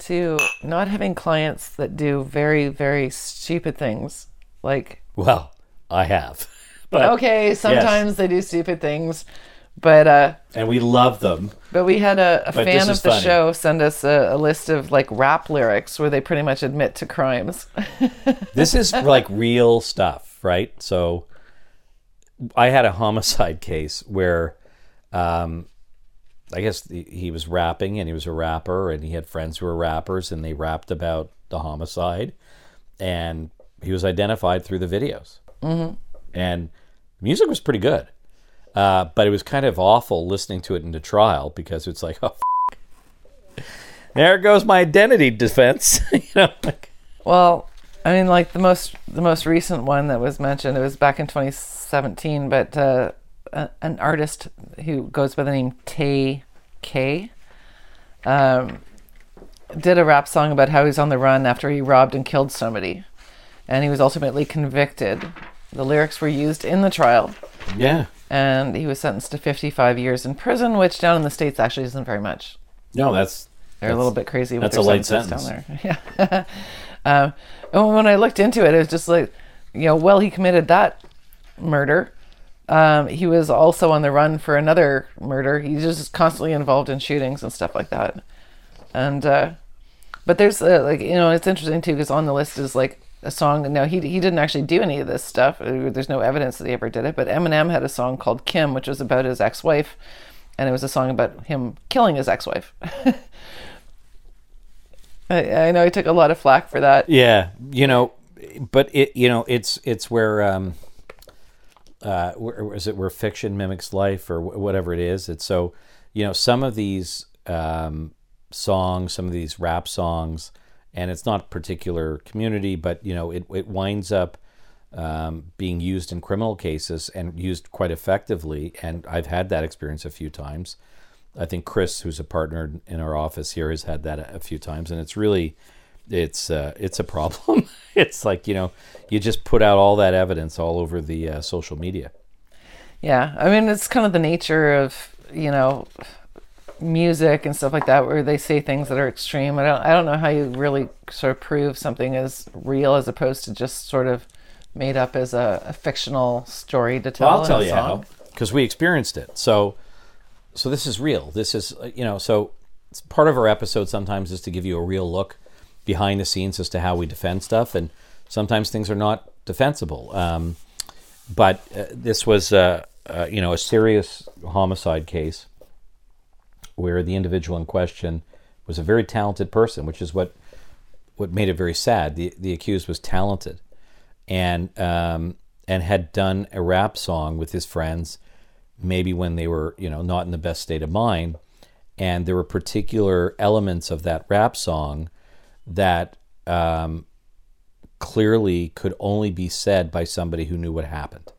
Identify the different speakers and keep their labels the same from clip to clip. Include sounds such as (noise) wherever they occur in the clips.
Speaker 1: to not having clients that do very, very stupid things. Like,
Speaker 2: Well, I have. (laughs) But,
Speaker 1: okay, sometimes they do stupid things, but uh,
Speaker 2: And we love them.
Speaker 1: but we had a, a fan of the
Speaker 2: funny.
Speaker 1: show send us a, a list of like rap lyrics where they pretty much admit to crimes. (laughs)
Speaker 2: This is like real stuff, right? So I had a homicide (laughs) case where um, I guess he was rapping and he was a rapper and he had friends who were rappers and they rapped about the homicide and he was identified through the videos. Mm-hmm. And the music was pretty good. Uh, but it was kind of awful listening to it in the trial because it's like, oh, f- (laughs) there goes my identity defense. (laughs) you know, like,
Speaker 1: Well, I mean, like the most the most recent one that was mentioned, it was back in 2017. But uh, a, an artist who goes by the name Tay K um, did a rap song about how he's on the run after he robbed and killed somebody, and he was ultimately convicted. The lyrics were used in the trial,
Speaker 2: yeah.
Speaker 1: and he was sentenced to 55 years in prison, which down in the states actually isn't very much.
Speaker 2: No, that's
Speaker 1: They're a little bit crazy. With
Speaker 2: that's
Speaker 1: their
Speaker 2: a light
Speaker 1: sentences down there. (laughs) Yeah. (laughs) um, and when I looked into it, it was just like, you know, well, he committed that murder. Um, he was also on the run for another murder. He's just constantly involved in shootings and stuff like that. And uh, but there's uh, like you know it's interesting too because on the list is like a song. No, he he didn't actually do any of this stuff. Uh, There's no evidence that he ever did it. But Eminem had a song called Kim, which was about his ex-wife, and it was a song about him killing his ex-wife. (laughs) I, I know he took a lot of flack for that.
Speaker 2: yeah, you know, but it you know it's it's where um uh is it where fiction mimics life or wh- whatever it is. It's so you know some of these um songs, some of these rap songs, and it's not particular community, but you know it it winds up um, being used in criminal cases and used quite effectively. And I've had that experience a few times. I think Chris, who's a partner in our office here, has had that a, a few times, and it's really, it's uh, it's a problem. (laughs) (laughs) it's like you know, you just put out all that evidence all over the uh, social media.
Speaker 1: Yeah, I mean it's kind of the nature of you know music and stuff like that, where they say things that are extreme. I don't I don't know how you really sort of prove something is real as opposed to just sort of made up as a, a fictional story to tell.
Speaker 2: I'll tell you how because we experienced it. So, so this is real. This is uh, you know. So part of our episode sometimes is to give you a real look behind the scenes as to how we defend stuff, and sometimes things are not defensible. Um, but uh, this was uh, uh, you know a serious homicide case where the individual in question was a very talented person, which is what what made it very sad. The the accused was talented, and um, and had done a rap song with his friends, maybe when they were you know not in the best state of mind, and there were particular elements of that rap song that um, clearly could only be said by somebody who knew what happened.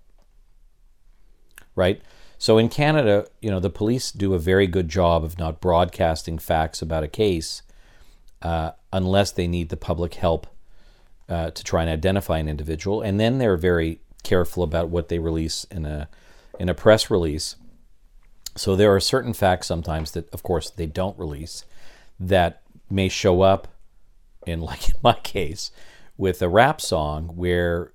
Speaker 2: Right. So in Canada, you know, the police do a very good job of not broadcasting facts about a case uh, unless they need the public help uh, to try and identify an individual, and then they're very careful about what they release in a in a press release. So there are certain facts sometimes that, of course, they don't release that may show up in, like in my case, with a rap song where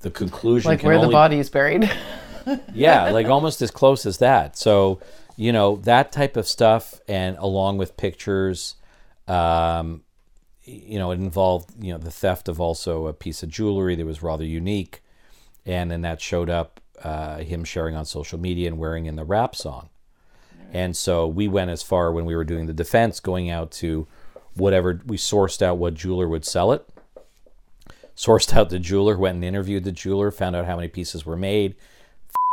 Speaker 2: the conclusion
Speaker 1: like where the body is buried. (laughs)
Speaker 2: yeah, like almost as close as that. So, you know, that type of stuff, and along with pictures, um, you know, it involved, you know, the theft of also a piece of jewelry that was rather unique. And then that showed up uh, him sharing on social media and wearing in the rap song. And so we went as far when we were doing the defense, going out to whatever, we sourced out what jeweler would sell it, sourced out the jeweler, went and interviewed the jeweler, found out how many pieces were made,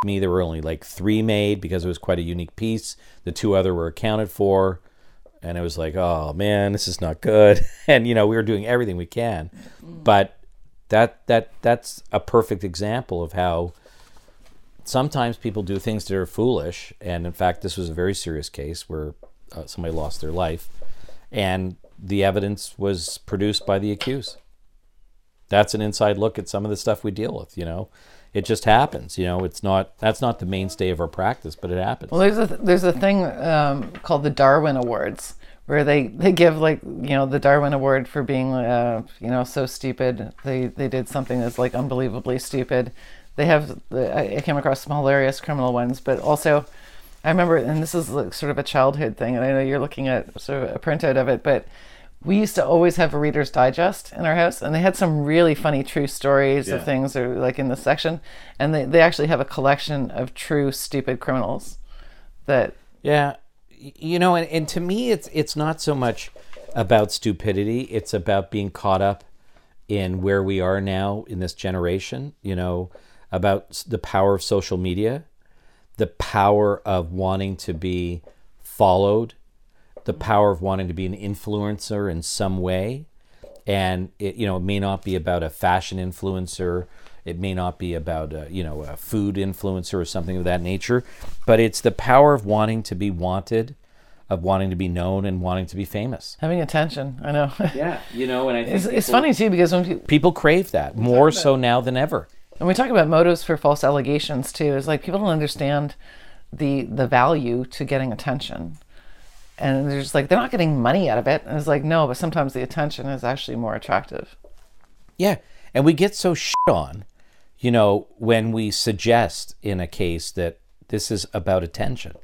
Speaker 2: me there were only like three made because it was quite a unique piece. The two other were accounted for and it was like oh man this is not good. (laughs) And you know we were doing everything we can. But that that that's a perfect example of how sometimes people do things that are foolish. And in fact this was a very serious case where uh, somebody lost their life. And the evidence was produced by the accused that's an inside look at some of the stuff we deal with you know it just happens you know it's not that's not the mainstay of our practice but it happens
Speaker 1: Well, there's a there's a thing um, called the Darwin Awards where they they give like you know the Darwin Award for being uh, you know so stupid. They they did something that's like unbelievably stupid. They have I I came across some hilarious criminal ones, but also I remember, and this is like sort of a childhood thing, and I know you're looking at sort of a printout of it, but we used to always have a Reader's Digest in our house, and they had some really funny true stories of things, or like in the section, and they, they actually have a collection of true stupid criminals that
Speaker 2: Yeah, you know, and, and to me, it's it's not so much about stupidity; it's about being caught up in where we are now in this generation. You know, about the power of social media, the power of wanting to be followed, the power of wanting to be an influencer in some way, and it you know it may not be about a fashion influencer it may not be about a, you know a food influencer or something of that nature but it's the power of wanting to be wanted of wanting to be known and wanting to be famous
Speaker 1: having attention. I know. (laughs)
Speaker 2: yeah you know and i think
Speaker 1: it's, it's funny too because when people,
Speaker 2: people crave that more so now than ever
Speaker 1: And we talk about motives for false allegations too. It's like people don't understand the the value to getting attention, and they're just like they're not getting money out of it. And it's like no, but sometimes the attention is actually more attractive.
Speaker 2: Yeah. And we get so shit on, you know, when we suggest in a case that this is about attention.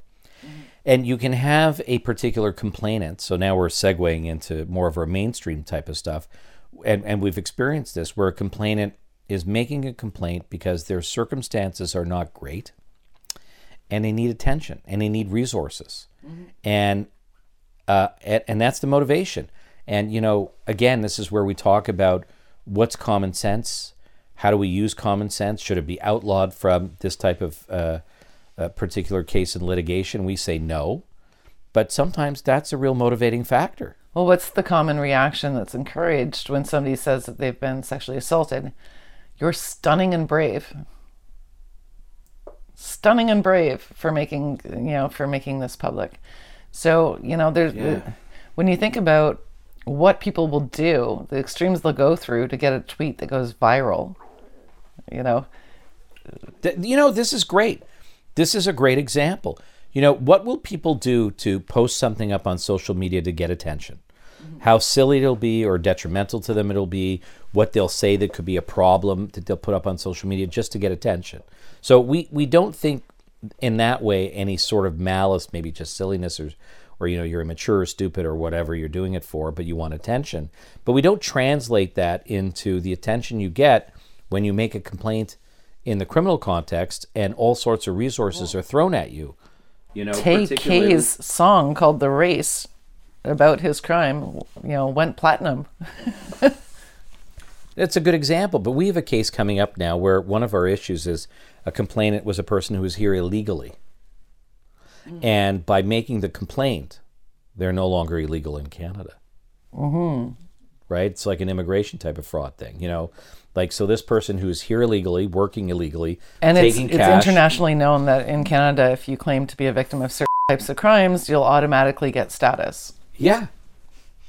Speaker 2: And you can have a particular complainant. So now we're segueing into more of our mainstream type of stuff. And, and we've experienced this where a complainant is making a complaint because their circumstances are not great and they need attention and they need resources. Mm-hmm. And uh, and, that's the motivation. And you know, again, this is where we talk about what's common sense. How do we use common sense? Should it be outlawed from this type of uh, uh, particular case in litigation? We say no, but sometimes that's a real motivating factor.
Speaker 1: Well, what's the common reaction that's encouraged when somebody says that they've been sexually assaulted? You're stunning and brave. Stunning and brave for making you know for making this public. So you know there's when you think about what people will do, the extremes they'll go through to get a tweet that goes viral. You know,
Speaker 2: you know, this is great. This is a great example. You know, what will people do to post something up on social media to get attention? Mm-hmm. How silly it'll be or detrimental to them it'll be, what they'll say that could be a problem that they'll put up on social media just to get attention. So we, we don't think in that way any sort of malice, maybe just silliness or or you know you're immature or stupid or whatever you're doing it for, but you want attention. But we don't translate that into the attention you get when you make a complaint in the criminal context and all sorts of resources are thrown at you. You know,
Speaker 1: Tay
Speaker 2: particularly-
Speaker 1: K's song called "The Race" about his crime, you know, went platinum. (laughs)
Speaker 2: It's a good example, but we have a case coming up now where one of our issues is a complainant was a person who was here illegally. And by making the complaint, they're no longer illegal in Canada. Mm-hmm. Right? It's like an immigration type of fraud thing, you know? Like, so this person who's here illegally, working illegally,
Speaker 1: And it's, it's
Speaker 2: cash.
Speaker 1: internationally known that in Canada, if you claim to be a victim of certain types of crimes, you'll automatically get status
Speaker 2: Yeah.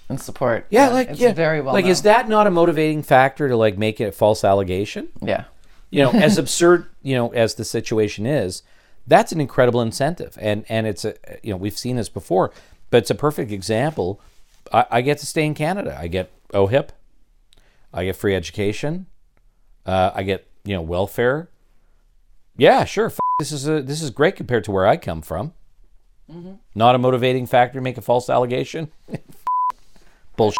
Speaker 1: And support.
Speaker 2: Yeah, like,
Speaker 1: it's
Speaker 2: yeah.
Speaker 1: very well
Speaker 2: Like,
Speaker 1: known.
Speaker 2: is that not a motivating factor to, like, make it a false allegation?
Speaker 1: yeah.
Speaker 2: you know, as (laughs) absurd, you know, as the situation is, that's an incredible incentive. And and it's a you know, we've seen this before, but it's a perfect example. I, I get to stay in Canada. I get OHIP. I get free education. Uh, I get you know welfare. Yeah, sure. F- this is a this is great compared to where I come from. Not a motivating factor to make a false allegation. (laughs) Bullshit.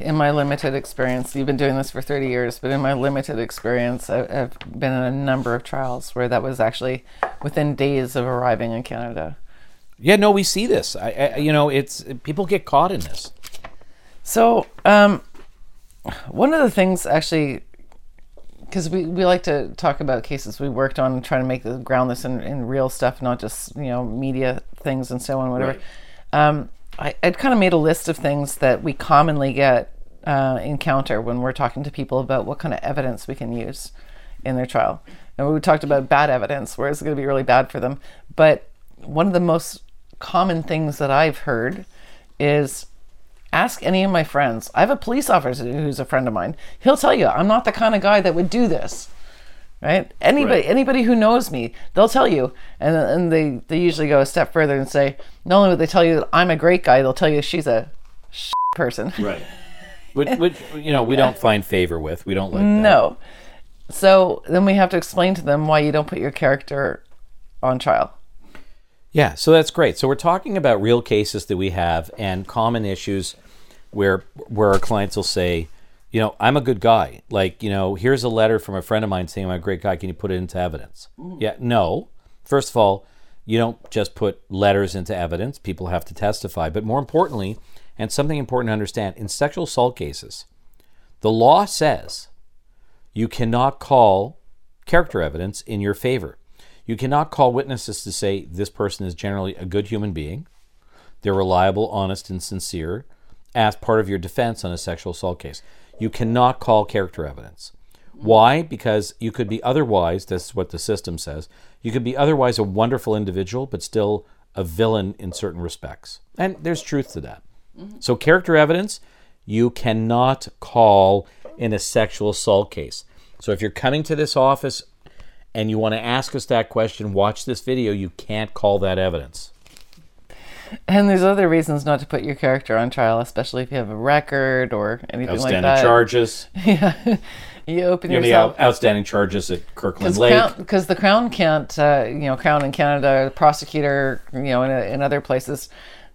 Speaker 1: In my limited experience, you've been doing this for 30 years, but in my limited experience, I- I've been in a number of trials where that was actually within days of arriving in Canada.
Speaker 2: Yeah, no, we see this. I, I you know, it's people get caught in this.
Speaker 1: So, um, one of the things actually, because we, we like to talk about cases we worked on trying to make the ground this in, in real stuff, not just you know media things and so on, whatever. Um, I, I'd kind of made a list of things that we commonly get uh, encounter when we're talking to people about what kind of evidence we can use in their trial. And we talked about bad evidence, where it's going to be really bad for them. But one of the most common things that I've heard is ask any of my friends. I have a police officer who's a friend of mine. He'll tell you I'm not the kind of guy that would do this. Right? Anybody,
Speaker 2: Right.
Speaker 1: anybody who knows me, they'll tell you, and and they they usually go a step further and say, not only would they tell you that I'm a great guy, they'll tell you she's a person. (laughs)
Speaker 2: Right. which, which you know we don't find favor with. We don't like that.
Speaker 1: No. So then we have to explain to them why you don't put your character on trial.
Speaker 2: Yeah, so that's great. So we're talking about real cases that we have and common issues where where our clients will say, you know, I'm a good guy. Like, you know, here's a letter from a friend of mine saying I'm a great guy. Can you put it into evidence? Yeah, no. First of all, you don't just put letters into evidence. People have to testify. But more importantly, and something important to understand, in sexual assault cases, the law says you cannot call character evidence in your favor. You cannot call witnesses to say this person is generally a good human being, they're reliable, honest, and sincere as part of your defense on a sexual assault case. You cannot call character evidence. Why? Because you could be otherwise, this is what the system says, you could be otherwise a wonderful individual, but still a villain in certain respects. And there's truth to that. So, character evidence, you cannot call in a sexual assault case. So, if you're coming to this office and you want to ask us that question, watch this video. You can't call that evidence.
Speaker 1: And there's other reasons not to put your character on trial, especially if you have a record or anything like
Speaker 2: Outstanding
Speaker 1: that.
Speaker 2: charges. (laughs)
Speaker 1: Yeah. you open
Speaker 2: You
Speaker 1: yourself.
Speaker 2: out- outstanding charges at Kirkland
Speaker 1: Because
Speaker 2: Lake.
Speaker 1: Because the crown can't, uh, you know, crown in Canada, the prosecutor, you know, in, in other places,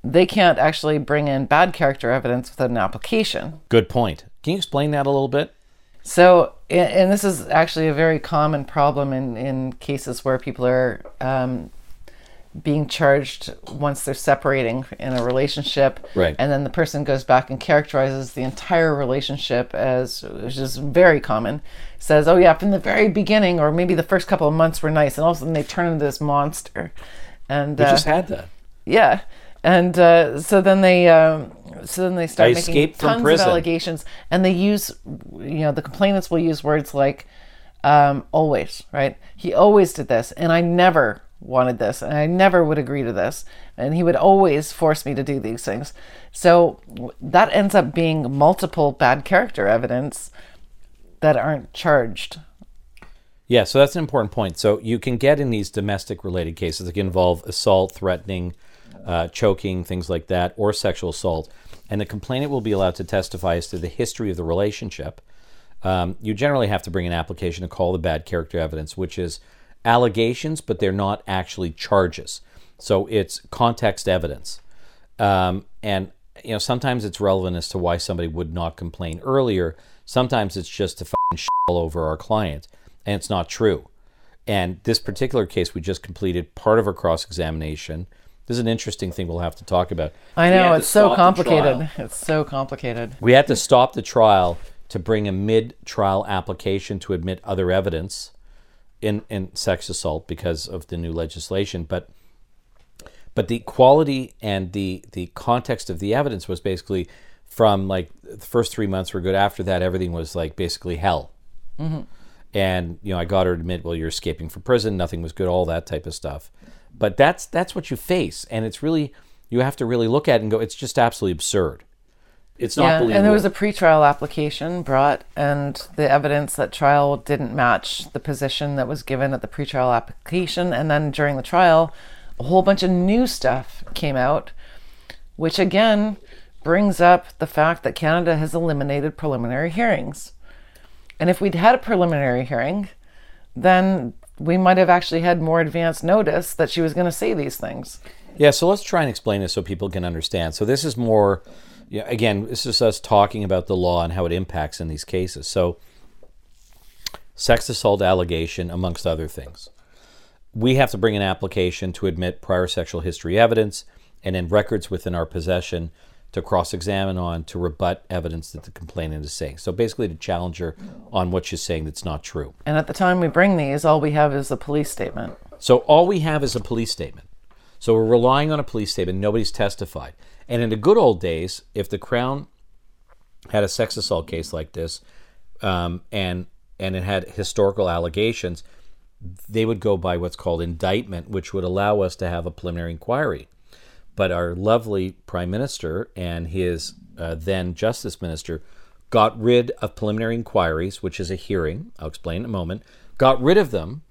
Speaker 1: they can't actually bring in bad character evidence without an application.
Speaker 2: Good point. Can you explain that a little bit?
Speaker 1: So, and this is actually a very common problem in, in cases where people are um, being charged once they're separating in a relationship.
Speaker 2: Right.
Speaker 1: And then the person goes back and characterizes the entire relationship as, which is very common, says, oh, yeah, from the very beginning, or maybe the first couple of months were nice. And all of a sudden they turn into this monster. And
Speaker 2: We
Speaker 1: uh,
Speaker 2: just had that.
Speaker 1: yeah, and uh, so then they um, so then they start
Speaker 2: I
Speaker 1: making
Speaker 2: escaped from
Speaker 1: tons of allegations, and they use you know the complainants will use words like um, always right. He always did this, and I never wanted this, and I never would agree to this, and he would always force me to do these things. So that ends up being multiple bad character evidence that aren't charged.
Speaker 2: Yeah, so that's an important point. So you can get in these domestic related cases that can involve assault, threatening, uh, choking, things like that, or sexual assault. And the complainant will be allowed to testify as to the history of the relationship. Um, you generally have to bring an application to call the bad character evidence, which is allegations, but they're not actually charges. So it's context evidence. Um, and you know, sometimes it's relevant as to why somebody would not complain earlier. Sometimes it's just to fucking shit all over our client, and it's not true. And this particular case, we just completed part of our cross examination. This is an interesting thing we'll have to talk about.
Speaker 1: I know it's so complicated. It's so complicated.
Speaker 2: We had to stop the trial to bring a mid trial application to admit other evidence in, in sex assault because of the new legislation. But but the quality and the the context of the evidence was basically from like the first three months were good. After that, everything was like basically hell. Mm-hmm. And you know, I got her to admit, well, you're escaping from prison. Nothing was good. All that type of stuff. But that's that's what you face, and it's really you have to really look at it and go. It's just absolutely absurd. It's not
Speaker 1: Yeah,
Speaker 2: believable.
Speaker 1: and there was a pretrial application brought, and the evidence that trial didn't match the position that was given at the pretrial application. And then during the trial, a whole bunch of new stuff came out, which again brings up the fact that Canada has eliminated preliminary hearings. And if we'd had a preliminary hearing, then we might have actually had more advance notice that she was going to say these things.
Speaker 2: Yeah, so let's try and explain this so people can understand. So this is more, yeah, again, this is us talking about the law and how it impacts in these cases. So, sex assault allegation, amongst other things. We have to bring an application to admit prior sexual history evidence and then records within our possession to cross examine on to rebut evidence that the complainant is saying. So basically, to challenge her on what she's saying that's not true.
Speaker 1: And at the time we bring these, all we have is a police statement.
Speaker 2: So all we have is a police statement. So we're relying on a police statement. Nobody's testified. And in the good old days, if the Crown had a sex assault case like this, um, and and it had historical allegations, they would go by what's called indictment, which would allow us to have a preliminary inquiry. But our lovely prime minister and his uh, then justice minister got rid of preliminary inquiries, which is a hearing. I'll explain in a moment. got rid of them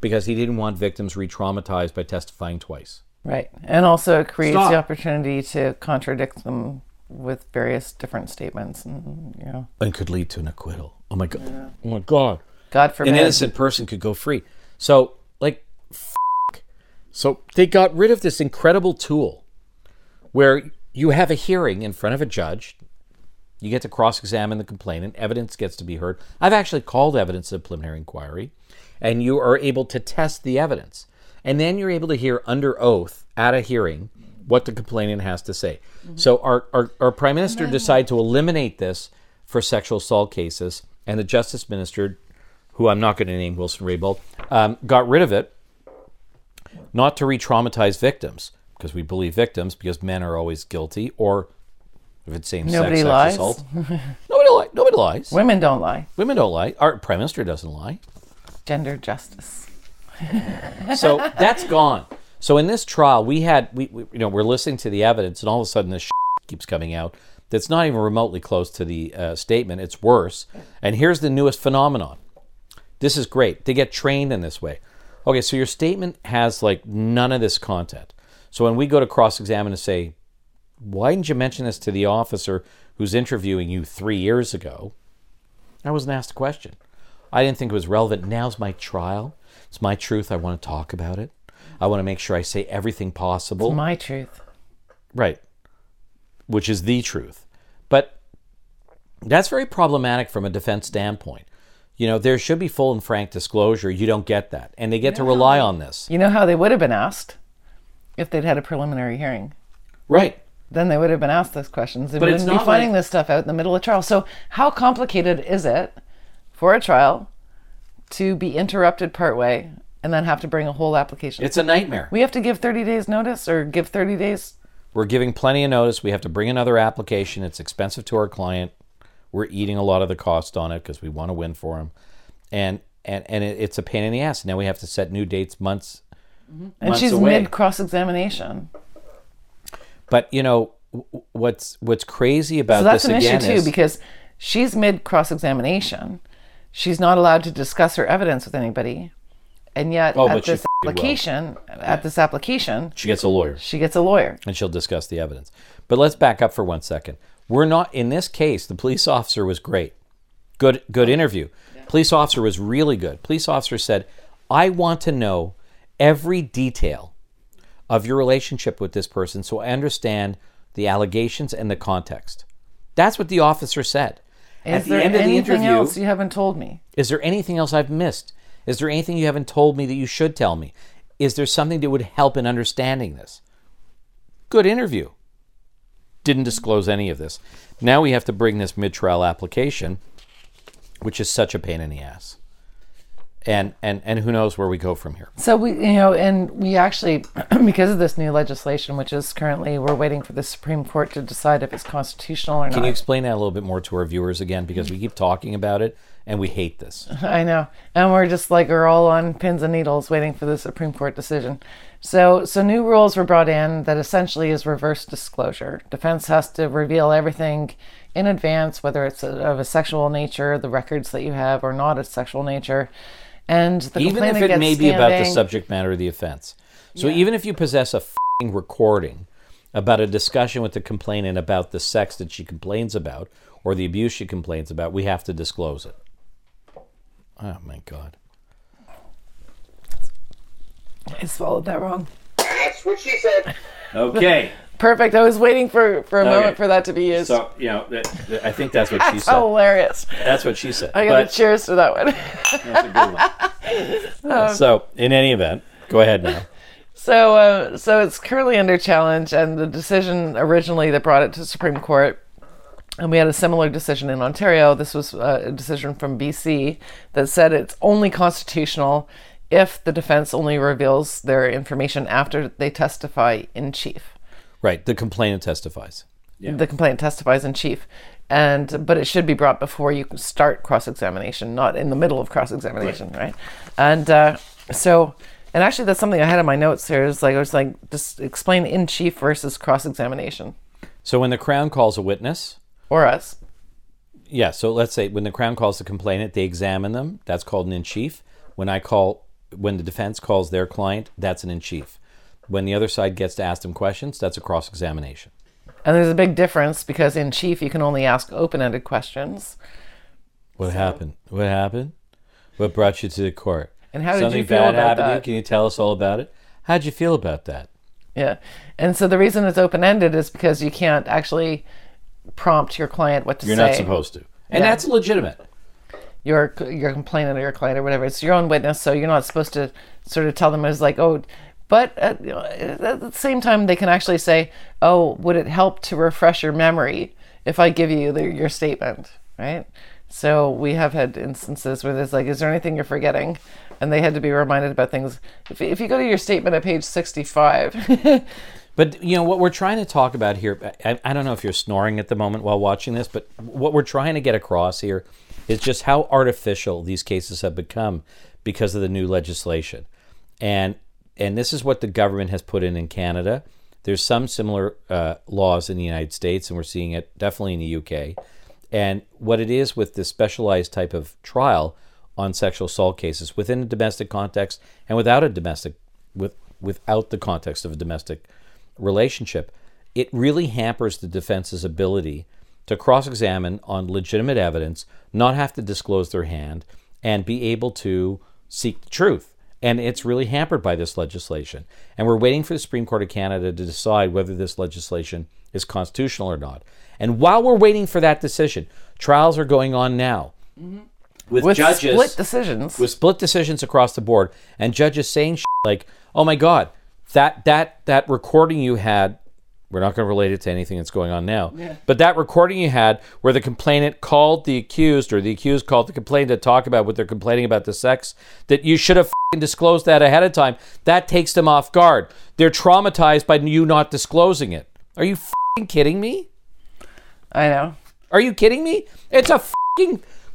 Speaker 2: because he didn't want victims re-traumatized by testifying twice.
Speaker 1: Right. And also it creates
Speaker 2: Stop.
Speaker 1: the opportunity to contradict them with various different statements and you know
Speaker 2: And could lead to an acquittal. Oh my god. Oh my god.
Speaker 1: God forbid.
Speaker 2: An innocent person could go free. So, like, f- so they got rid of this incredible tool where you have a hearing in front of a judge. You get to cross examine the complainant, evidence gets to be heard. I've actually called evidence at a preliminary inquiry, and you are able to test the evidence. And then you're able to hear under oath at a hearing what the complainant has to say. So our, our, our prime minister decided to eliminate this for sexual assault cases, and the justice minister, who I'm not going to name Wilson Raybould, um, got rid of it, not to re-traumatize victims, because we believe victims because men are always guilty, or if it's same
Speaker 1: Nobody
Speaker 2: sex
Speaker 1: lies.
Speaker 2: assault. nobody, li- nobody lies.
Speaker 1: Women don't lie.
Speaker 2: Women don't lie. Our prime minister doesn't lie.
Speaker 1: Gender justice.
Speaker 2: So that's gone. So in this trial, we had we, we you know we're listening to the evidence, and all of a sudden this keeps coming out that's not even remotely close to the uh, statement. It's worse. And here's the newest phenomenon. This is great. They get trained in this way. Okay, so your statement has like none of this content. So when we go to cross-examine and say, "Why didn't you mention this to the officer who's interviewing you three years ago?" I wasn't asked a question. I didn't think it was relevant. Now's my trial. It's my truth. I want to talk about it. I want to make sure I say everything possible.
Speaker 1: My truth.
Speaker 2: Right. Which is the truth. But that's very problematic from a defense standpoint. You know, there should be full and frank disclosure. You don't get that. And they get to rely on this.
Speaker 1: You know how they would have been asked if they'd had a preliminary hearing.
Speaker 2: Right.
Speaker 1: Then they would have been asked those questions. They
Speaker 2: But it's
Speaker 1: wouldn't be finding
Speaker 2: like-
Speaker 1: this stuff out in the middle of trial. So how complicated is it for a trial to be interrupted partway and then have to bring a whole application?
Speaker 2: It's a nightmare.
Speaker 1: we have to give 30 days notice or give 30 days
Speaker 2: We're giving plenty of notice. We have to bring another application. It's expensive to our client. We're eating a lot of the cost on it because we want to win for them. And and and it, it's a pain in the ass. Now we have to set new dates months
Speaker 1: and
Speaker 2: months
Speaker 1: she's
Speaker 2: away.
Speaker 1: mid cross examination.
Speaker 2: But you know what's what's crazy about
Speaker 1: So that's
Speaker 2: this
Speaker 1: an
Speaker 2: again
Speaker 1: issue too
Speaker 2: is
Speaker 1: because she's mid cross examination. She's not allowed to discuss her evidence with anybody. And yet
Speaker 2: Oh,
Speaker 1: at this application at this application,
Speaker 2: she gets a lawyer
Speaker 1: she gets a lawyer.
Speaker 2: and she'll discuss the evidence. But let's back up for one second. We're not in this case. The police officer was great, good good interview. Police officer was really good. Police officer said, "I want to know every detail of your relationship with this person, so I understand the allegations and the context." That's what the officer said.
Speaker 1: Is
Speaker 2: At the
Speaker 1: there
Speaker 2: end of the
Speaker 1: anything
Speaker 2: interview,
Speaker 1: else you haven't told me?
Speaker 2: Is there anything else I've missed? Is there anything you haven't told me that you should tell me? Is there something that would help in understanding this? Good interview. Didn't disclose any of this. Now we have to bring this mid trial application, which is such a pain in the ass. And, and and who knows where we go from here.
Speaker 1: So we, you know, and we actually, (clears throat) because of this new legislation, which is currently, we're waiting for the Supreme Court to decide if it's constitutional or not.
Speaker 2: Can you explain that a little bit more to our viewers again? Because we keep talking about it and we hate this. (laughs)
Speaker 1: I know, and we're just like we're all on pins and needles waiting for the Supreme Court decision. So, so new rules were brought in that essentially is reverse disclosure. Defense has to reveal everything in advance, whether it's of a sexual nature, the records that you have, or not of sexual nature. And the
Speaker 2: even if it may be about the subject matter of the offense. So even if you possess a fing recording about a discussion with the complainant about the sex that she complains about or the abuse she complains about, we have to disclose it. Oh my god.
Speaker 1: I swallowed that wrong.
Speaker 3: That's what she said.
Speaker 2: Okay. (laughs)
Speaker 1: Perfect. I was waiting for, for a
Speaker 2: Okay.
Speaker 1: moment for that to be used.
Speaker 2: So, you know, that- that- I think that's what she
Speaker 1: That's
Speaker 2: said.
Speaker 1: hilarious.
Speaker 2: That's what she said.
Speaker 1: I got
Speaker 2: But
Speaker 1: cheers to that one.
Speaker 2: that's a good one. (laughs) so, in any event, go ahead now.
Speaker 1: So, uh, so it's currently under challenge, and the decision originally that brought it to Supreme Court, and we had a similar decision in Ontario. This was uh, a decision from BC that said it's only constitutional if the defense only reveals their information after they testify in chief.
Speaker 2: Right. The complainant testifies.
Speaker 1: The complainant testifies in chief, and but it should be brought before you start cross examination, not in the middle of cross examination, right. And uh, so, and actually, that's something I had in my notes here. Is like I was like, just explain in chief versus cross examination,
Speaker 2: So, when the Crown calls a witness,
Speaker 1: or us.
Speaker 2: Yeah, so let's say when the Crown calls the complainant, they examine them. That's called an in chief. When I call, when the defense calls their client, that's an in chief. When the other side gets to ask them questions, that's a cross examination.
Speaker 1: And there's a big difference because in chief you can only ask open-ended questions.
Speaker 2: What happened? What happened? What brought you to the court?
Speaker 1: And how did
Speaker 2: Something
Speaker 1: you feel
Speaker 2: bad
Speaker 1: about
Speaker 2: happened to you?
Speaker 1: that?
Speaker 2: Can you tell us all about it? How'd you feel about that?
Speaker 1: Yeah. And so the reason it's open-ended is because you can't actually prompt your client what to say.
Speaker 2: You're not supposed to. And
Speaker 1: Yeah.
Speaker 2: that's legitimate.
Speaker 1: your your complainant or your client or whatever. It's your own witness, so you're not supposed to sort of tell them as like, oh. But at, at the same time, they can actually say, "Oh, would it help to refresh your memory if I give you the, your statement?" Right. So we have had instances where there's like, "Is there anything you're forgetting?" And they had to be reminded about things. If, if you go to your statement at page 65, (laughs)
Speaker 2: But you know what we're trying to talk about here. I, I don't know if you're snoring at the moment while watching this, but what we're trying to get across here is just how artificial these cases have become because of the new legislation, and and this is what the government has put in in Canada. There's some similar uh, laws in the United States, and we're seeing it definitely in the UK. And what it is with this specialized type of trial on sexual assault cases within a domestic context and without a domestic with without the context of a domestic relationship, it really hampers the defense's ability to cross examine on legitimate evidence, not have to disclose their hand, and be able to seek the truth. And it's really hampered by this legislation. And we're waiting for the Supreme Court of Canada to decide whether this legislation is constitutional or not. And while we're waiting for that decision, trials are going on now mm-hmm. with,
Speaker 1: with
Speaker 2: judges
Speaker 1: split decisions.
Speaker 2: with split decisions across the board and judges saying shit like, "Oh my God, that that that recording you had." We're not going to relate it to anything that's going on now. But that recording you had where the complainant called the accused or the accused called the complainant to talk about what they're complaining about the sex, that you should have fing disclosed that ahead of time. That takes them off guard. They're traumatized by you not disclosing it. Are you fing kidding me?
Speaker 1: I know.
Speaker 2: Are you kidding me? It's a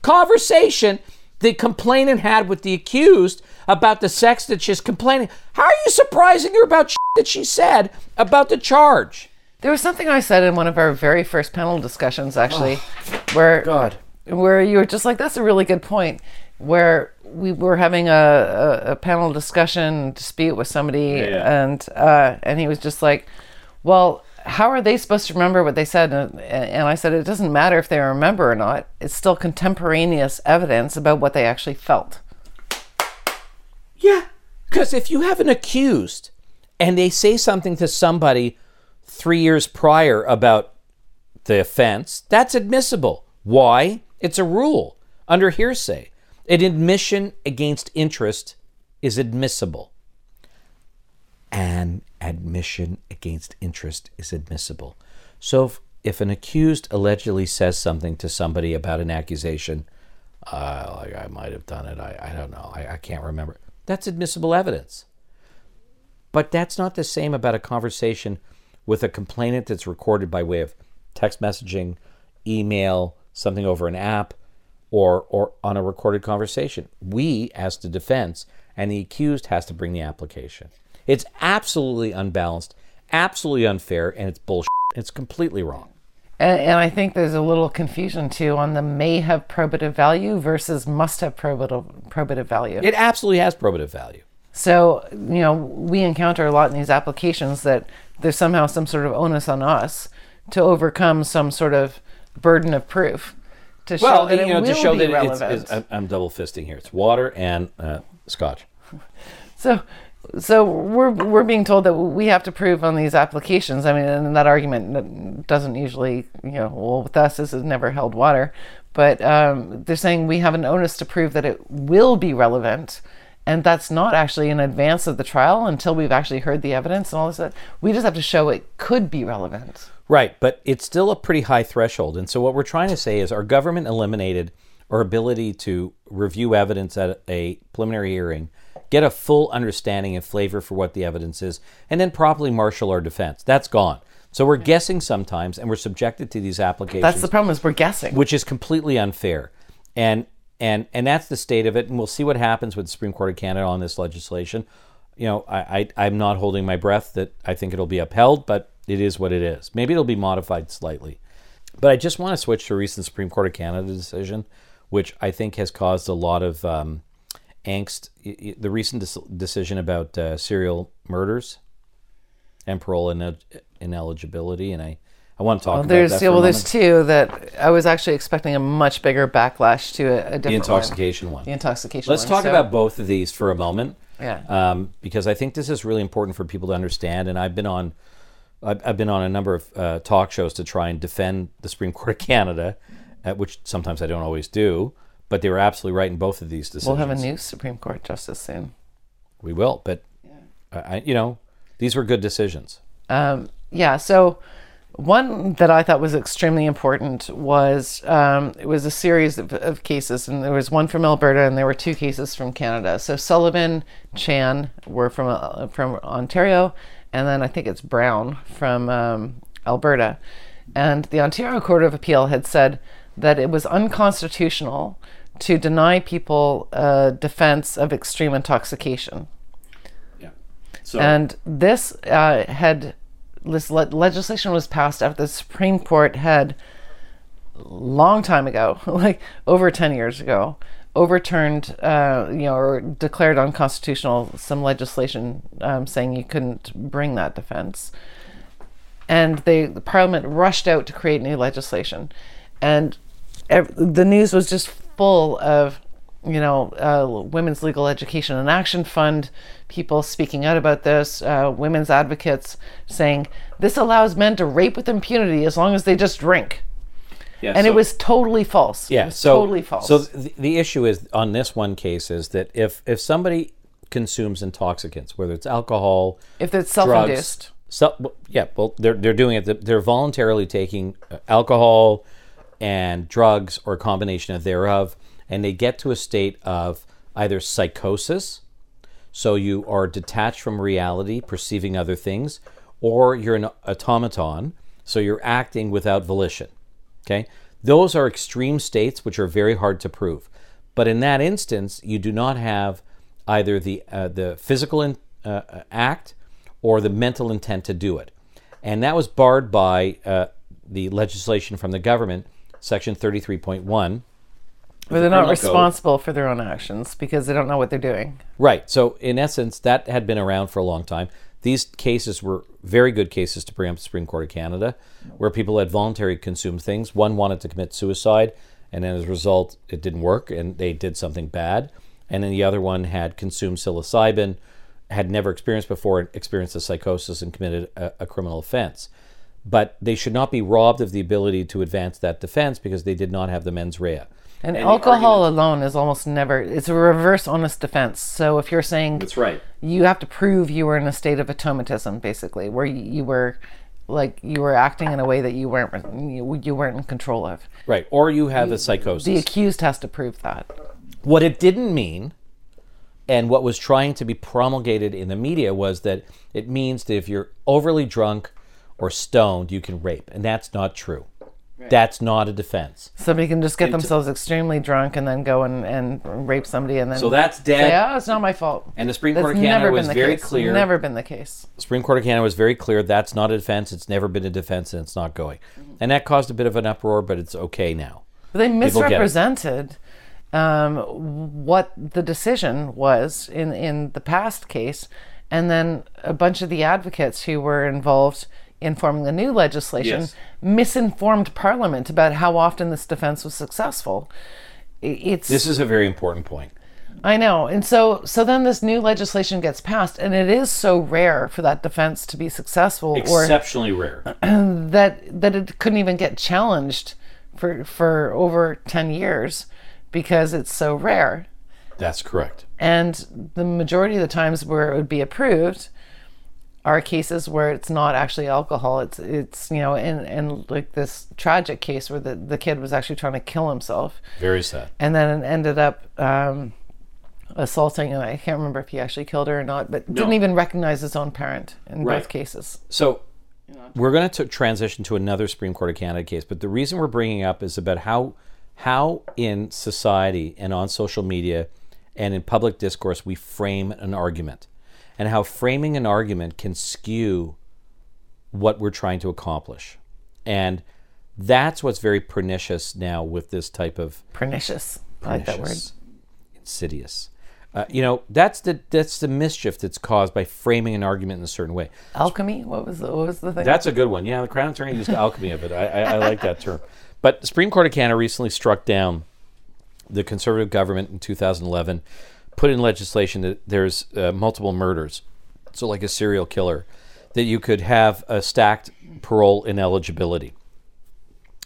Speaker 2: conversation the complainant had with the accused about the sex that she's complaining. How are you surprising her about shit that she said about the charge?
Speaker 1: There was something I said in one of our very first panel discussions, actually, where
Speaker 2: Oh, God.
Speaker 1: where you were just like, "That's a really good point." Where we were having a, a, a panel discussion dispute with somebody,
Speaker 2: yeah.
Speaker 1: and uh, and he was just like, "Well, how are they supposed to remember what they said?" And, and I said, "It doesn't matter if they remember or not. It's still contemporaneous evidence about what they actually felt."
Speaker 2: Yeah. Because if you have an accused and they say something to somebody three years prior about the offense, that's admissible. Why? It's a rule under hearsay. An admission against interest is admissible. An admission against interest is admissible. So if, if an accused allegedly says something to somebody about an accusation, uh, like I might have done it, I, I don't know, I, I can't remember, that's admissible evidence. But that's not the same about a conversation with a complainant that's recorded by way of text messaging, email, something over an app, or, or on a recorded conversation. We, as the defense, and the accused has to bring the application. It's absolutely unbalanced, absolutely unfair, and it's bullshit. It's completely wrong.
Speaker 1: And, and I think there's a little confusion too on the may have probative value versus must have probative probative value.
Speaker 2: It absolutely has probative value.
Speaker 1: So, you know, we encounter a lot in these applications that there's somehow some sort of onus on us to overcome some sort of burden of proof to show
Speaker 2: Well,
Speaker 1: that
Speaker 2: you know,
Speaker 1: will
Speaker 2: to show
Speaker 1: be
Speaker 2: that it's,
Speaker 1: relevant.
Speaker 2: it's, I'm- I'm double fisting here. It's water and uh, scotch. (laughs)
Speaker 1: So, so we're we're being told that we have to prove on these applications. I mean, and that argument doesn't usually, you know, well, with us, this has never held water. But um, they're saying we have an onus to prove that it will be relevant, and that's not actually in advance of the trial until we've actually heard the evidence and all this. We just have to show it could be relevant.
Speaker 2: Right, but it's still a pretty high threshold. And so what we're trying to say is our government eliminated our ability to review evidence at a preliminary hearing, get a full understanding and flavor for what the evidence is, and then properly marshal our defense. That's gone. So we're guessing sometimes and we're subjected to these applications
Speaker 1: That's the problem is we're guessing.
Speaker 2: which is completely unfair. And and and that's the state of it. And we'll see what happens with the Supreme Court of Canada on this legislation. You know, I, I I'm not holding my breath that I think it'll be upheld, but it is what it is. Maybe it'll be modified slightly. But I just want to switch to a recent Supreme Court of Canada decision, which I think has caused a lot of um, angst. The recent decision about uh, serial murders and parole ine- ineligibility, and I, I want to talk about
Speaker 1: There's
Speaker 2: that.
Speaker 1: yeah, well, there's two that I was actually expecting a much bigger backlash to a, a different
Speaker 2: the
Speaker 1: one.
Speaker 2: intoxication one.
Speaker 1: The intoxication.
Speaker 2: Let's
Speaker 1: one.
Speaker 2: talk
Speaker 1: So-
Speaker 2: about both of these for a moment.
Speaker 1: Yeah.
Speaker 2: Um, because I think this is really important for people to understand. And I've been on, I've, I've been on a number of uh, talk shows to try and defend the Supreme Court of Canada, uh, which sometimes I don't always do. But they were absolutely right in both of these decisions.
Speaker 1: We'll have a new Supreme Court justice soon.
Speaker 2: We will, but I, I, you know, these were good decisions.
Speaker 1: Um, yeah. So one that I thought was extremely important was um, it was a series of, of cases, and there was one from Alberta, and there were two cases from Canada. So Sullivan, Chan were from uh, from Ontario, and then I think it's Brown from um, Alberta. And the Ontario Court of Appeal had said that it was unconstitutional to deny people a defense of extreme intoxication.
Speaker 2: Yeah. So
Speaker 1: And this uh, had this le- legislation was passed after the Supreme Court had long time ago, (laughs) like over ten years ago, overturned, uh, you know, or declared unconstitutional some legislation um, saying you couldn't bring that defense. And they, the Parliament rushed out to create new legislation, and the news was just full of you know, uh, Women's Legal Education and Action Fund, people speaking out about this, uh, women's advocates saying this allows men to rape with impunity as long as they just drink.
Speaker 2: yeah,
Speaker 1: And
Speaker 2: so-
Speaker 1: it was totally false.
Speaker 2: yeah, so
Speaker 1: totally false.
Speaker 2: So the, the issue is on this one case is that if if somebody consumes intoxicants, whether it's alcohol,
Speaker 1: if it's
Speaker 2: drugs,
Speaker 1: self-induced,
Speaker 2: So, yeah, well, they're they're doing it. They're voluntarily taking uh, alcohol and drugs or a combination of thereof, and they get to a state of either psychosis, so you are detached from reality, perceiving other things, or you're an automaton, so you're acting without volition. Okay, those are extreme states which are very hard to prove. But in that instance, you do not have either the uh, the physical in, uh, uh, act or the mental intent to do it, and that was barred by uh, the legislation from the government, Section thirty three point one.
Speaker 1: but they're not
Speaker 2: criminal code.
Speaker 1: responsible for their own actions because they don't know what they're doing.
Speaker 2: Right. So in essence, that had been around for a long time. These cases were very good cases to bring up the Supreme Court of Canada, where people had voluntarily consumed things. One wanted to commit suicide, and then as a result, it didn't work, and they did something bad. And then the other one had consumed psilocybin, had never experienced before, experienced a psychosis, and committed a, a criminal offense. But they should not be robbed of the ability to advance that defense because they did not have the mens rea.
Speaker 1: And,
Speaker 2: the
Speaker 1: alcohol
Speaker 2: argument-
Speaker 1: alone is almost never, it's a reverse onus defense. So if you're saying That's
Speaker 2: right.
Speaker 1: you have to prove you were in a state of automatism, basically, where you, you were like you were acting in a way that you weren't you, you weren't in control of.
Speaker 2: Right. Or you have a psychosis.
Speaker 1: The accused has to prove that.
Speaker 2: What it didn't mean, and what was trying to be promulgated in the media, was that it means that if you're overly drunk or stoned, you can rape. And that's not true. That's not a defense.
Speaker 1: Somebody can just get themselves extremely drunk and then go and, and rape somebody and then
Speaker 2: So that's
Speaker 1: say,
Speaker 2: dead.
Speaker 1: "Oh, it's not my fault."
Speaker 2: And the Supreme
Speaker 1: That's
Speaker 2: Court of Canada
Speaker 1: never
Speaker 2: was
Speaker 1: been the
Speaker 2: very
Speaker 1: case.
Speaker 2: clear.
Speaker 1: Never been the case.
Speaker 2: The Supreme Court of Canada was very clear that's not a defense. It's never been a defense, and it's not going. And that caused a bit of an uproar, but it's okay now.
Speaker 1: But they misrepresented um, what the decision was in, in the past case. And then a bunch of the advocates who were involved in forming the new legislation
Speaker 2: Yes.
Speaker 1: misinformed Parliament about how often this defense was successful. It's
Speaker 2: This is a very important point.
Speaker 1: I know. And so so then this new legislation gets passed and it is so rare for that defense to be successful or
Speaker 2: Exceptionally rare. (clears throat)
Speaker 1: that that it couldn't even get challenged for for over 10 years because it's so rare.
Speaker 2: That's correct.
Speaker 1: And the majority of the times where it would be approved are cases where it's not actually alcohol. It's it's you know in in like this tragic case where the, the kid was actually trying to kill himself
Speaker 2: Very sad.
Speaker 1: and then it ended up um, assaulting and I can't remember if he actually killed her or not, but didn't even recognize his own parent in
Speaker 2: Right.
Speaker 1: both cases.
Speaker 2: So we're going to transition to another Supreme Court of Canada case, but the reason we're bringing up is about how how in society and on social media and in public discourse we frame an argument, and how framing an argument can skew what we're trying to accomplish, and that's what's very pernicious now with this type of
Speaker 1: Pernicious. I like that word.
Speaker 2: insidious. Uh, you know, that's the that's the mischief that's caused by framing an argument in a certain way.
Speaker 1: Alchemy? What was the, what was the thing?
Speaker 2: That's a good one. Yeah, the Crown Attorney used alchemy of it. I, I, I like that term. But the Supreme Court of Canada recently struck down the Conservative government in 2011, put in legislation that there's uh, multiple murders, so like a serial killer, that you could have a stacked parole ineligibility.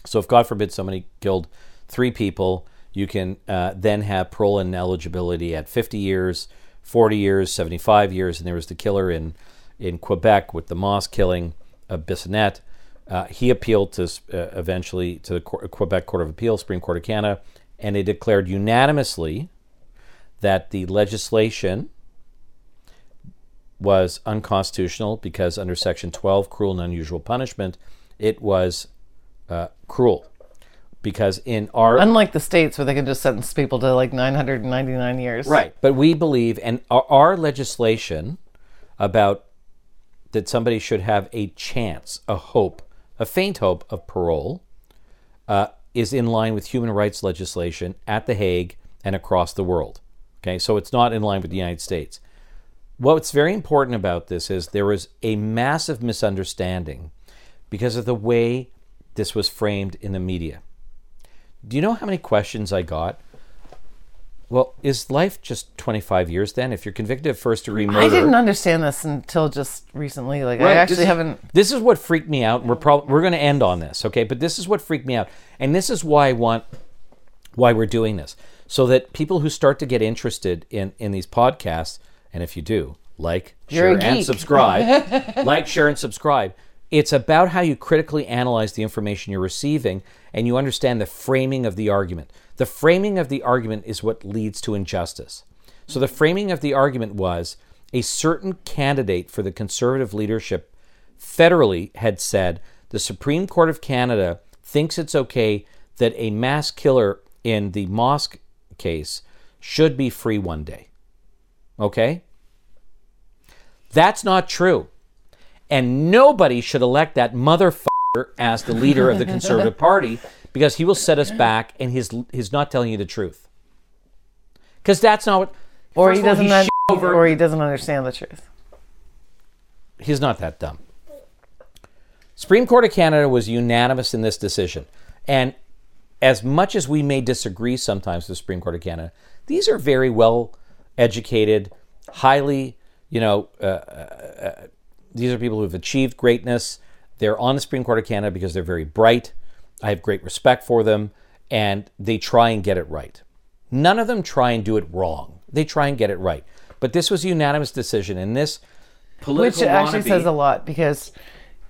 Speaker 2: So if God forbid somebody killed three people, you can uh, then have parole ineligibility at 50 years, 40 years, 75 years, and there was the killer in in Quebec with the Moss killing of Bissonnette. Uh, he appealed to uh, eventually to the Qu- Quebec Court of Appeal, Supreme Court of Canada, and they declared unanimously that the legislation was unconstitutional because under Section 12, cruel and unusual punishment, it was uh, cruel. Because in our
Speaker 1: Unlike the states where they can just sentence people to like 999 years.
Speaker 2: Right. But we believe, and our, our legislation about that somebody should have a chance, a hope, a faint hope of parole, uh, is in line with human rights legislation at The Hague and across the world. Okay, so it's not in line with the United States. What's very important about this is there was a massive misunderstanding because of the way this was framed in the media. Do you know how many questions I got? Well, is life just 25 years then? If you're convicted of first degree murder.
Speaker 1: I didn't understand this until just recently. Like I actually
Speaker 2: this
Speaker 1: haven't.
Speaker 2: This is what freaked me out. We're probably we're going to end on this, okay? But this is what freaked me out, and this is why I want why we're doing this, so that people who start to get interested in in these podcasts, and if you do, like,
Speaker 1: You're
Speaker 2: share, and subscribe, (laughs) like, share, and subscribe. It's about how you critically analyze the information you're receiving, and you understand the framing of the argument. The framing of the argument is what leads to injustice. So the framing of the argument was a certain candidate for the conservative leadership federally had said the Supreme Court of Canada thinks it's okay that a mass killer in the mosque case should be free one day. Okay? That's not true. And nobody should elect that motherfucker as the leader of the (laughs) Conservative Party because he will set us back and he's, he's not telling you the truth. Because that's not what.
Speaker 1: Or he doesn't. un-
Speaker 2: over-
Speaker 1: or he doesn't understand the truth.
Speaker 2: he's not that dumb. Supreme Court of Canada was unanimous in this decision. And as much as we may disagree sometimes with the Supreme Court of Canada, these are very well educated, highly, you know, uh, uh, these are people who have achieved greatness. They're on the Supreme Court of Canada because they're very bright. I have great respect for them, and they try and get it right. None of them try and do it wrong. They try and get it right. But this was a unanimous decision, and this political
Speaker 1: Which actually
Speaker 2: wannabe-
Speaker 1: says a lot because,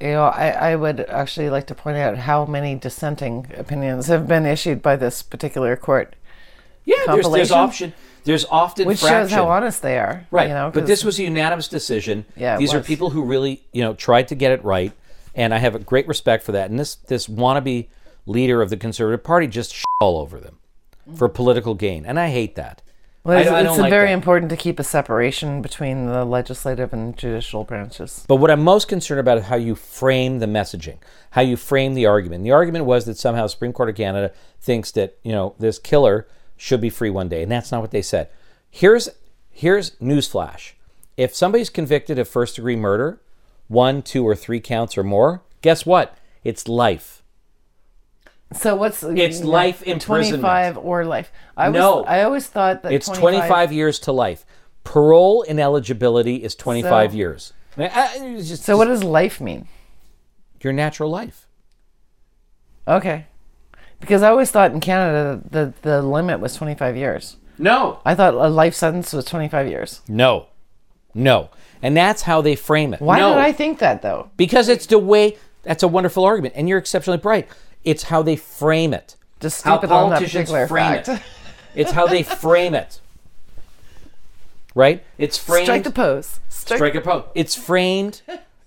Speaker 1: you know, I, I would actually like to point out how many dissenting opinions have been issued by this particular court,
Speaker 2: Yeah, there's, there's option. There's often
Speaker 1: which
Speaker 2: fraction.
Speaker 1: shows how honest they are.
Speaker 2: right.
Speaker 1: You know,
Speaker 2: but this was a unanimous decision.
Speaker 1: Yeah,
Speaker 2: these are people who really, you know, tried to get it right, and I have a great respect for that. And this this wannabe leader of the Conservative Party just all over them for political gain, and I hate that.
Speaker 1: Well, it's,
Speaker 2: I- I
Speaker 1: it's
Speaker 2: like
Speaker 1: very
Speaker 2: that.
Speaker 1: important to keep a separation between the legislative and judicial branches.
Speaker 2: But what I'm most concerned about is how you frame the messaging, how you frame the argument. The argument was that somehow Supreme Court of Canada thinks that you know this killer should be free one day, and that's not what they said. Here's here's newsflash: if somebody's convicted of first degree murder, one, two, or three counts or more, guess what? It's life.
Speaker 1: So what's uh,
Speaker 2: It's life imprisonment.
Speaker 1: Twenty-five or life? I was,
Speaker 2: No.
Speaker 1: I always thought that
Speaker 2: It's 25 years to life. Parole ineligibility is 25
Speaker 1: So-
Speaker 2: years. I- I- just-
Speaker 1: So what does life mean?
Speaker 2: your natural life?
Speaker 1: Okay, because I always thought in Canada the the limit was twenty-five years.
Speaker 2: No.
Speaker 1: I thought a life sentence was twenty-five years.
Speaker 2: No. No. And that's how they frame it.
Speaker 1: Why
Speaker 2: no.
Speaker 1: did I think that though?
Speaker 2: Because it's the way, that's a wonderful argument. And you're exceptionally bright. It's how they frame it.
Speaker 1: Just
Speaker 2: How
Speaker 1: stupid on that
Speaker 2: politicians frame
Speaker 1: fact.
Speaker 2: it. It's how they frame it. Right? It's framed.
Speaker 1: Strike the pose. Strike,
Speaker 2: strike a pose. It's framed.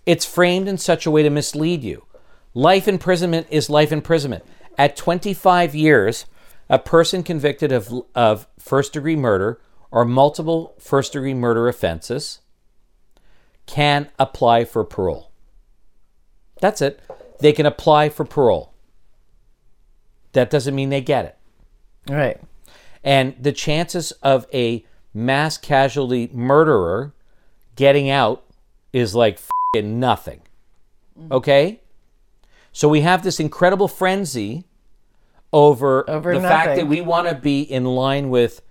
Speaker 2: It's framed in such a way to mislead you. Life imprisonment is life imprisonment. At 25 years, a person convicted of, of first degree murder or multiple first degree murder offenses can apply for parole. That's it. They can apply for parole. That doesn't mean they get it.
Speaker 1: Right.
Speaker 2: And the chances of a mass casualty murderer getting out is like nothing. Okay? So we have this incredible frenzy over,
Speaker 1: Over
Speaker 2: the fact that we want to be in line with,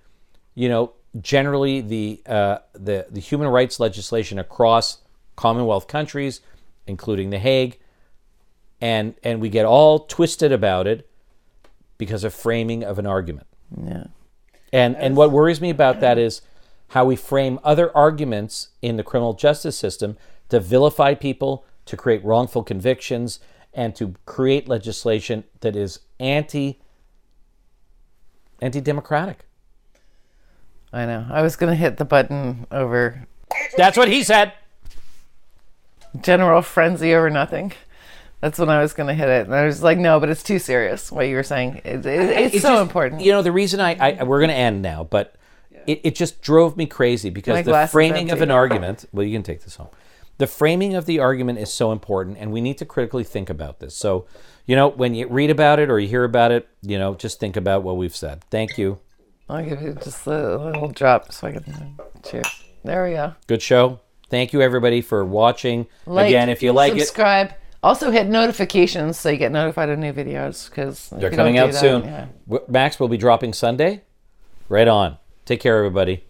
Speaker 2: you know, generally the uh, the the human rights legislation across Commonwealth countries, including The Hague, and and we get all twisted about it because of framing of an argument.
Speaker 1: Yeah.
Speaker 2: And and what worries me about that is how we frame other arguments in the criminal justice system to vilify people, to create wrongful convictions, and to create legislation that is anti anti democratic.
Speaker 1: I know. I was gonna hit the button over
Speaker 2: That's what he said.
Speaker 1: general frenzy over nothing. That's when I was gonna hit it, and I was like, no, but it's too serious. What you were saying, it, it, it's,
Speaker 2: It's
Speaker 1: so
Speaker 2: just-
Speaker 1: important.
Speaker 2: You know, the reason I, I we're going to end now, but it, it just drove me crazy because
Speaker 1: My
Speaker 2: the framing of an argument. Well, you can take this home. The framing of the argument is so important, and we need to critically think about this. So, you know, when you read about it or you hear about it, you know, just think about what we've said. Thank you.
Speaker 1: I'll give you just a little drop so I can cheers. There we go.
Speaker 2: Good show. Thank you everybody for watching.
Speaker 1: Like,
Speaker 2: Again, if you like it,
Speaker 1: subscribe. Also hit notifications so you get notified of new videos because
Speaker 2: they're coming out soon. W- Max will be dropping Sunday. Right on. Take care, everybody.